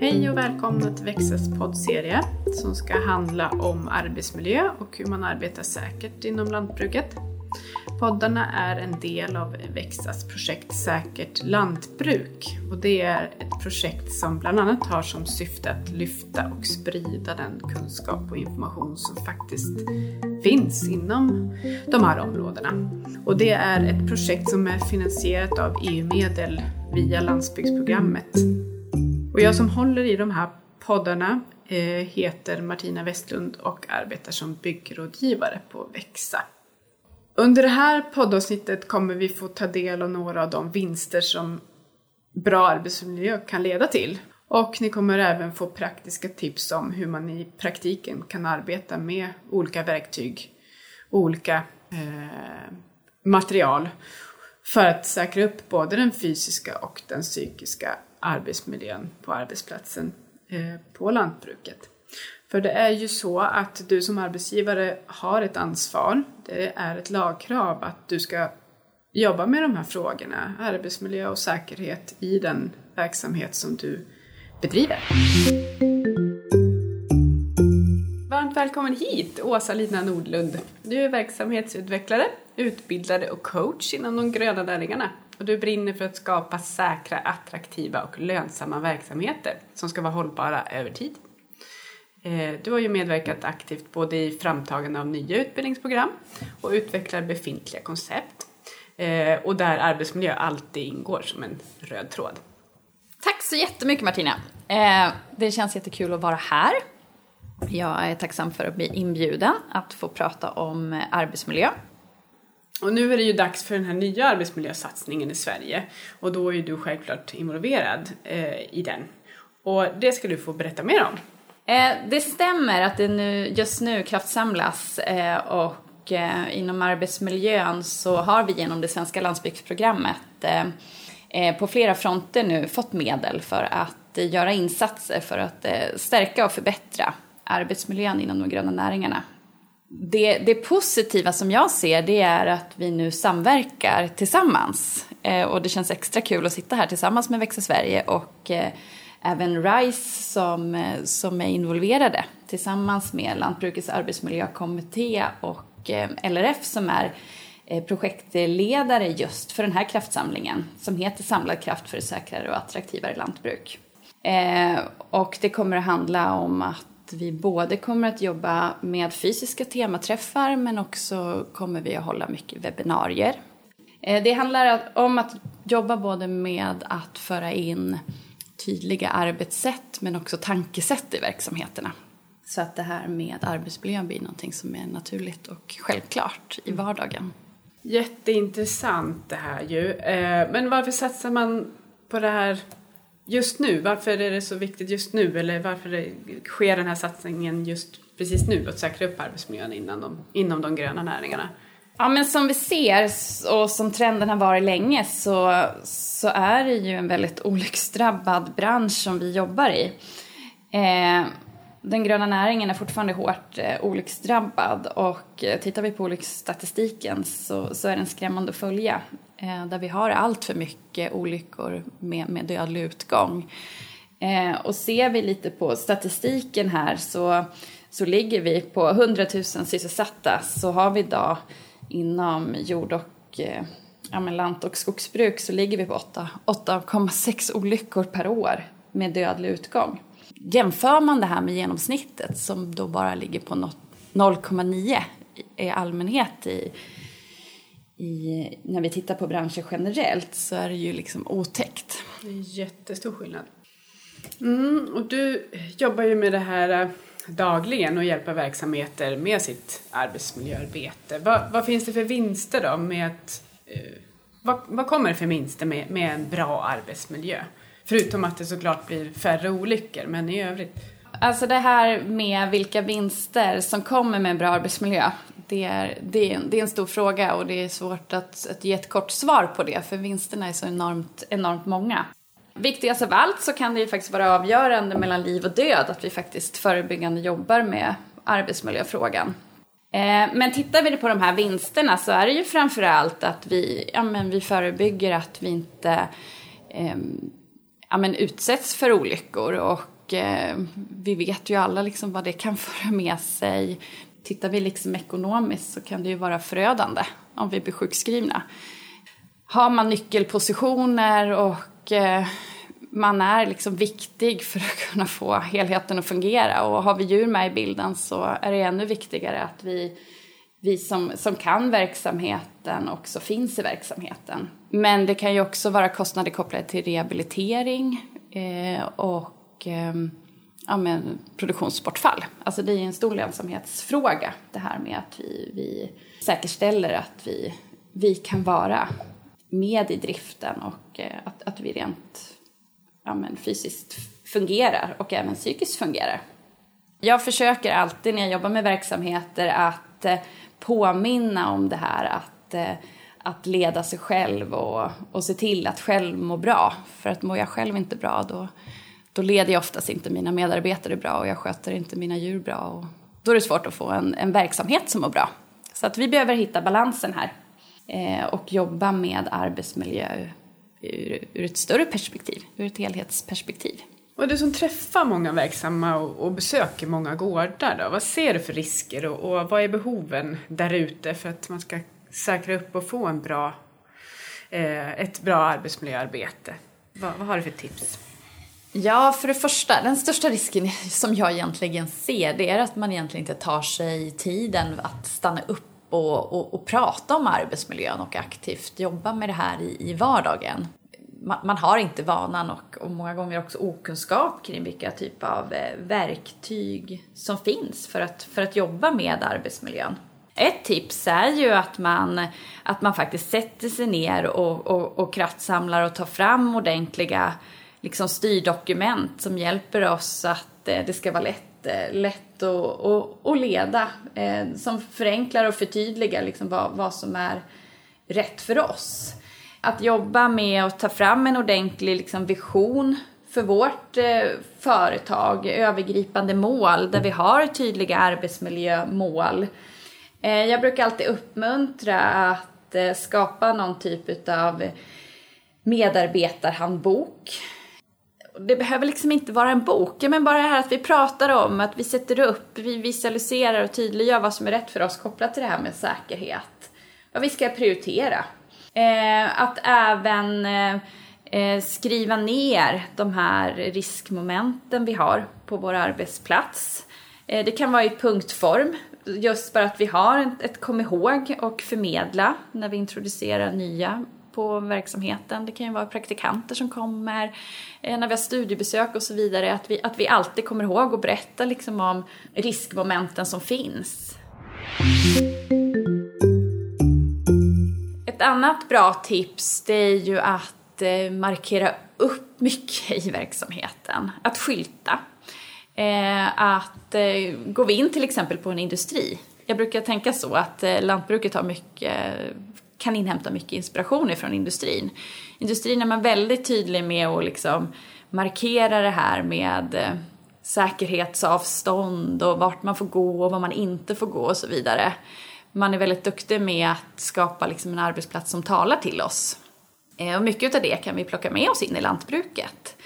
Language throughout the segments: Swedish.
Hej och välkomna till Växas poddserie som ska handla om arbetsmiljö och hur man arbetar säkert inom lantbruket. Poddarna är en del av Växas projekt Säkert lantbruk och det är ett projekt som bland annat har som syfte att lyfta och sprida den kunskap och information som faktiskt finns inom de här områdena. Och det är ett projekt som är finansierat av EU-medel via landsbygdsprogrammet. Och jag som håller i de här poddarna eh, heter Martina Westlund och arbetar som byggrådgivare på Växa. Under det här poddavsnittet kommer vi få ta del av några av de vinster som bra arbetsmiljö kan leda till. Och ni kommer även få praktiska tips om hur man i praktiken kan arbeta med olika verktyg och olika eh, material för att säkra upp både den fysiska och den psykiska arbetsmiljön på arbetsplatsen eh, på lantbruket. För det är ju så att du som arbetsgivare har ett ansvar. Det är ett lagkrav att du ska jobba med de här frågorna, arbetsmiljö och säkerhet i den verksamhet som du bedriver. Varmt välkommen hit Åsa-Lina Nordlund. Du är verksamhetsutvecklare, utbildare och coach inom de gröna näringarna. Och du brinner för att skapa säkra, attraktiva och lönsamma verksamheter som ska vara hållbara över tid. Eh, du har ju medverkat aktivt både i framtagande av nya utbildningsprogram och utvecklar befintliga koncept. Eh, och där arbetsmiljö alltid ingår som en röd tråd. Tack så jättemycket Martina. Eh, det känns jättekul att vara här. Jag är tacksam för att bli inbjuden att få prata om arbetsmiljö. Och nu är det ju dags för den här nya arbetsmiljösatsningen i Sverige och då är ju du självklart involverad i den. Och det ska du få berätta mer om. Eh, det stämmer att det nu, just nu kraftsamlas eh, och eh, inom arbetsmiljön så har vi genom det svenska landsbygdsprogrammet på flera fronter nu fått medel för att göra insatser för att stärka och förbättra arbetsmiljön inom de gröna näringarna. Det, det positiva som jag ser det är att vi nu samverkar tillsammans eh, och det känns extra kul att sitta här tillsammans med Växa Sverige och eh, även RISE som, eh, som är involverade tillsammans med Lantbrukets arbetsmiljökommitté och eh, LRF som är eh, projektledare just för den här kraftsamlingen som heter Samlad kraft för ett säkrare och attraktivare lantbruk. och det kommer att handla om att vi både kommer att jobba med fysiska tematräffar men också kommer vi att hålla mycket webbinarier. Eh, det handlar om att jobba både med att föra in tydliga arbetssätt men också tankesätt i verksamheterna. Så att det här med arbetsmiljön blir någonting som är naturligt och självklart i vardagen. Jätteintressant det här ju. Eh, men varför satsar man på det här just nu? Varför är det så viktigt just nu? Eller varför sker den här satsningen just precis nu att säkra upp arbetsmiljön inom de, inom de gröna näringarna? Ja, men som vi ser och som trenden har varit länge så, så är det ju en väldigt olycksdrabbad bransch som vi jobbar i. Eh, den gröna näringen är fortfarande hårt eh, olycksdrabbad och eh, tittar vi på olycksstatistiken så, så är den skrämmande att följa. Eh, där vi har allt för mycket olyckor med, med dödlig utgång. Eh, och ser vi lite på statistiken här så, så ligger vi på 100 000 sysselsatta så har vi idag inom jord och eh, ja, men lant och skogsbruk så ligger vi på 8,6 olyckor per år med dödlig utgång. Jämför man det här med genomsnittet som då bara ligger på 0,9 i allmänhet i, i, när vi tittar på branscher generellt så är det ju liksom otäckt. Det är jättestor skillnad. Mm, och du jobbar ju med det här eh, dagligen och hjälpa verksamheter med sitt arbetsmiljöarbete. Vad, vad finns det för vinster då med att, eh, vad, vad, kommer det för vinster med, med en bra arbetsmiljö? Förutom att det såklart blir färre olyckor, men i övrigt? Alltså det här med vilka vinster som kommer med en bra arbetsmiljö, det är, det är, en, det är en stor fråga och det är svårt att, att ge ett kort svar på det, för vinsterna är så enormt, enormt många. Viktigast av allt så kan det ju faktiskt vara avgörande mellan liv och död att vi faktiskt förebyggande jobbar med arbetsmiljöfrågan. Eh, men tittar vi på de här vinsterna så är det ju framförallt att vi, ja, men vi förebygger att vi inte eh, ja, men utsätts för olyckor. Och eh, vi vet ju alla liksom vad det kan föra med sig. Tittar vi liksom ekonomiskt så kan det ju vara förödande om vi blir sjukskrivna. Har man nyckelpositioner och eh, man är liksom viktig för att kunna få helheten att fungera. Och har vi djur med i bilden så är det ännu viktigare att vi, vi som, som kan verksamheten också finns i verksamheten. Men det kan ju också vara kostnader kopplade till rehabilitering eh, och eh, ja, men produktionsbortfall. Alltså det är en stor lönsamhetsfråga det här med att vi, vi säkerställer att vi, vi kan vara med i driften och eh, att, att vi rent ja, men fysiskt fungerar och även psykiskt fungerar. Jag försöker alltid när jag jobbar med verksamheter att eh, påminna om det här att, eh, att leda sig själv och, och se till att själv må bra. För att mår jag själv inte bra då, då leder jag oftast inte mina medarbetare bra och jag sköter inte mina djur bra. Och då är det svårt att få en, en verksamhet som mår bra. Så att vi behöver hitta balansen här eh, och jobba med arbetsmiljö ur, ur ett större perspektiv, ur ett helhetsperspektiv. Och du som träffar många verksamma och, och besöker många gårdar då, vad ser du för risker och, och vad är behoven där ute för att man ska säkra upp och få en bra, eh, ett bra arbetsmiljöarbete? Vad, vad har du för tips? Ja, för det första, den största risken som jag egentligen ser det är att man egentligen inte tar sig tiden att stanna upp och, och, och prata om arbetsmiljön och aktivt jobba med det här i, i vardagen. Man, man, har inte vanan och, och många gånger också okunskap kring vilka typer av eh, verktyg som finns för att, för att jobba med arbetsmiljön. Ett tips är ju att man, att man faktiskt sätter sig ner och, och, och kraftsamlar och tar fram ordentliga liksom styrdokument som hjälper oss att eh, det ska vara lätt eh, lätt att, att, att leda. Eh, som förenklar och förtydligar liksom vad, vad som är rätt för oss. Att jobba med att ta fram en ordentlig liksom, vision för vårt eh, företag, övergripande mål där vi har tydliga arbetsmiljömål. Eh, jag brukar alltid uppmuntra att eh, skapa någon typ av medarbetarhandbok det behöver liksom inte vara en bok, men bara det här att vi pratar om, att vi sätter upp, vi visualiserar och tydliggör vad som är rätt för oss kopplat till det här med säkerhet. Vad vi ska prioritera. Eh, att även eh, eh, skriva ner de här riskmomenten vi har på vår arbetsplats. Eh, det kan vara i punktform, just bara att vi har ett, ett kom ihåg och förmedla när vi introducerar nya på verksamheten. Det kan ju vara praktikanter som kommer, eh, när vi har studiebesök och så vidare. Att vi, att vi alltid kommer ihåg och berätta liksom om riskmomenten som finns. Ett annat bra tips det är ju att eh, markera upp mycket i verksamheten. Att skylta. Eh, att eh, går vi in till exempel på en industri jag brukar tänka så att lantbruket har mycket kan inhämta mycket inspiration ifrån industrin. Industrin är man väldigt tydlig med att liksom markera det här med säkerhetsavstånd och vart man får gå och vad man inte får gå och så vidare. Man är väldigt duktig med att skapa liksom en arbetsplats som talar till oss. Eh, och mycket av det kan vi plocka med oss in i lantbruket.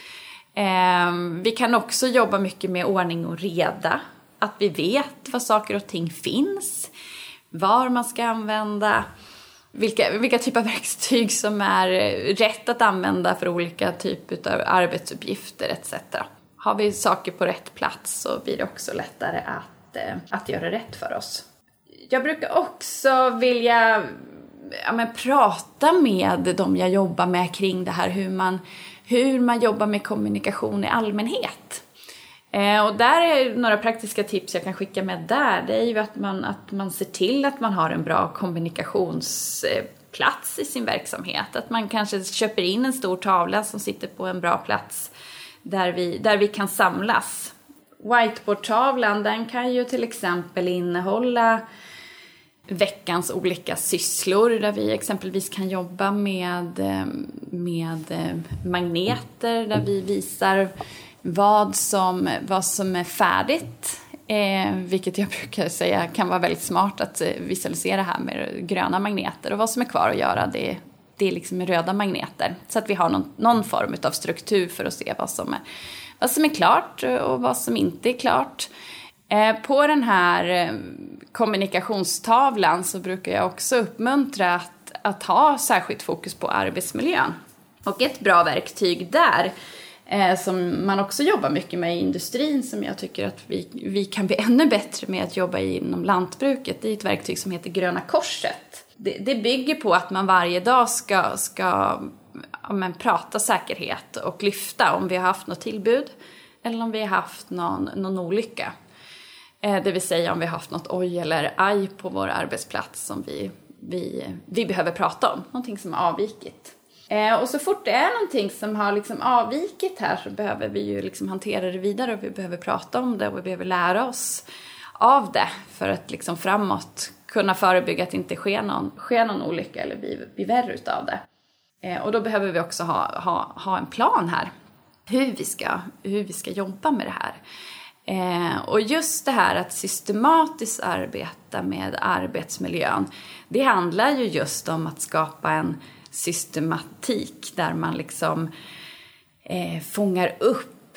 Eh, vi kan också jobba mycket med ordning och reda. Att vi vet var saker och ting finns, var man ska använda vilka, vilka typer av verktyg som är rätt att använda för olika typer av arbetsuppgifter etc. Har vi saker på rätt plats så blir det också lättare att, eh, att göra rätt för oss. Jag brukar också vilja ja, men, prata med de jag jobbar med kring det här hur man, hur man jobbar med kommunikation i allmänhet. Eh, och där är några praktiska tips jag kan skicka med där. Det är ju att man, att man ser till att man har en bra kommunikationsplats i sin verksamhet. Att man kanske köper in en stor tavla som sitter på en bra plats där vi, där vi kan samlas. Whiteboardtavlan den kan ju till exempel innehålla veckans olika sysslor där vi exempelvis kan jobba med, eh, med eh, magneter där vi visar vad som, vad som är färdigt. Eh, vilket jag brukar säga kan vara väldigt smart att eh, visualisera här med gröna magneter. Och vad som är kvar att göra det, det liksom röda magneter. Så att vi har någon, någon form av struktur för att se vad som, är, vad som är klart och vad som inte är klart. Eh, på den här eh, kommunikationstavlan så brukar jag också uppmuntra att, att ha särskilt fokus på arbetsmiljön. Och ett bra verktyg där eh, som man också jobbar mycket med i industrin som jag tycker att vi, vi kan bli ännu bättre med att jobba inom lantbruket. Det är ett verktyg som heter Gröna Korset. Det, det bygger på att man varje dag ska, ska ja, men, prata säkerhet och lyfta om vi har haft något tillbud eller om vi har haft någon, någon olycka. Eh, det vill säga om vi har haft något oj eller aj på vår arbetsplats som vi, vi, vi behöver prata om, någonting som har avvikit. Eh, och så fort det är någonting som har liksom avvikit här så behöver vi ju liksom hantera det vidare och vi behöver prata om det och vi behöver lära oss av det för att liksom framåt kunna förebygga att det inte sker någon, sker någon olycka eller blir, blir värre utav det. Eh, och då behöver vi också ha, ha, ha en plan här hur vi ska, hur vi ska jobba med det här. Eh, och just det här att systematiskt arbeta med arbetsmiljön, det handlar ju just om att skapa en systematik där man liksom eh, fångar upp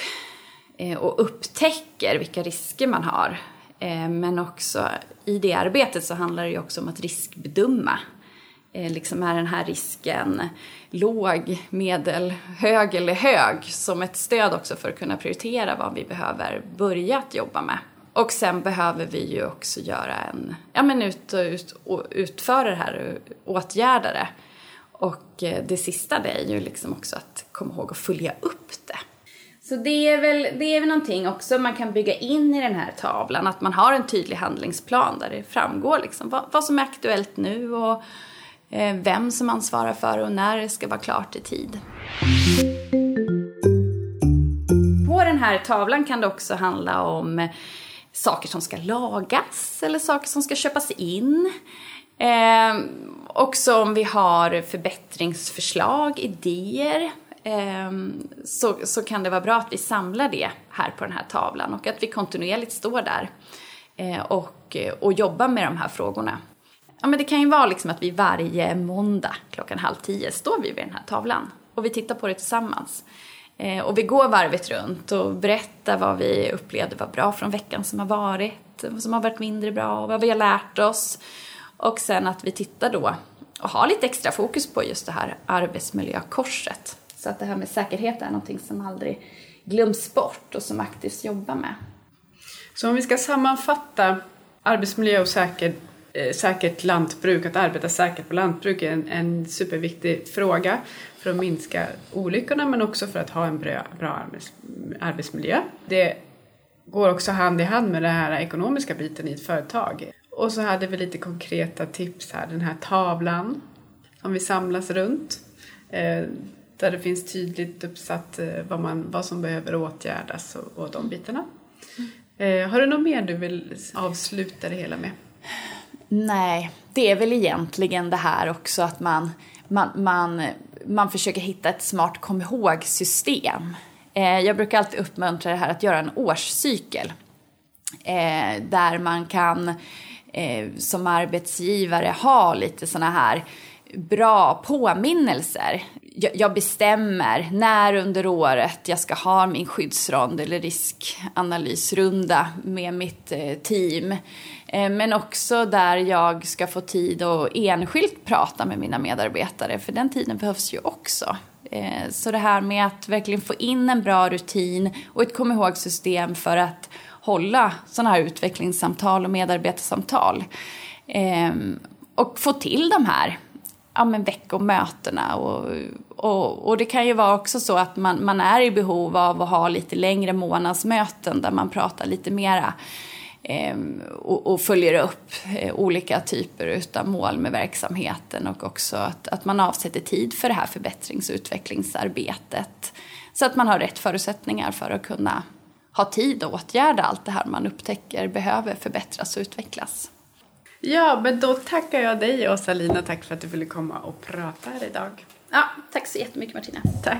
eh, och upptäcker vilka risker man har. Eh, men också i det arbetet så handlar det ju också om att riskbedöma. Eh, liksom är den här risken låg, medel, hög eller hög som ett stöd också för att kunna prioritera vad vi behöver börja att jobba med. Och sen behöver vi ju också göra en, ja men ut och, ut, utföra det här åtgärda det. Och eh, det sista det är ju liksom också att komma ihåg att följa upp det. Så det är, väl, det är väl någonting också man kan bygga in i den här tavlan, att man har en tydlig handlingsplan där det framgår liksom vad, vad som är aktuellt nu och Eh, vem som ansvarar för och när det ska vara klart i tid. På den här tavlan kan det också handla om eh, saker som ska lagas eller saker som ska köpas in. Eh, också om vi har förbättringsförslag, idéer. Eh, så, så kan det vara bra att vi samlar det här på den här tavlan och att vi kontinuerligt står där eh, och, och jobbar med de här frågorna. Ja, men det kan ju vara liksom att vi varje måndag klockan halv tio står vi vid den här tavlan och vi tittar på det tillsammans. Eh, och vi går varvet runt och berättar vad vi upplevde var bra från veckan som har varit, vad som har varit mindre bra, och vad vi har lärt oss. Och sen att vi tittar då och har lite extra fokus på just det här arbetsmiljökorset. Så att det här med säkerhet är någonting som aldrig glöms bort och som aktivt jobbar med. Så om vi ska sammanfatta arbetsmiljö och säkerhet säkert lantbruk, att arbeta säkert på lantbruk är en, en superviktig fråga för att minska olyckorna men också för att ha en bra, bra arbets, arbetsmiljö. Det går också hand i hand med den här ekonomiska biten i ett företag. Och så hade vi lite konkreta tips här. Den här tavlan som vi samlas runt. Eh, där det finns tydligt uppsatt eh, vad, man, vad som behöver åtgärdas och, och de bitarna. Eh, har du något mer du vill avsluta det hela med? Nej, det är väl egentligen det här också att man, man, man, man försöker hitta ett smart kom ihåg-system. Eh, jag brukar alltid uppmuntra det här att göra en årscykel. Eh, där man kan eh, som arbetsgivare ha lite såna här bra påminnelser. Jag, bestämmer när under året jag ska ha min skyddsrond eller riskanalysrunda med mitt eh, team. Eh, men också där jag ska få tid att enskilt prata med mina medarbetare, för den tiden behövs ju också. Eh, så det här med att verkligen få in en bra rutin och ett kom ihåg-system för att hålla sådana här utvecklingssamtal och medarbetarsamtal. Ehm, och få till de här ja, men veckomötena. Och, och, och det kan ju vara också så att man, man är i behov av att ha lite längre månadsmöten där man pratar lite mera eh, och, och, följer upp eh, olika typer av mål med verksamheten och också att, att man avsätter tid för det här förbättrings och utvecklingsarbetet. Så att man har rätt förutsättningar för att kunna ha tid att åtgärda allt det här man upptäcker behöver förbättras och utvecklas. Ja, men då tackar jag dig Åsa-Lina. Tack för att du ville komma och prata här idag. Ja, tack så jättemycket Martina. Tack.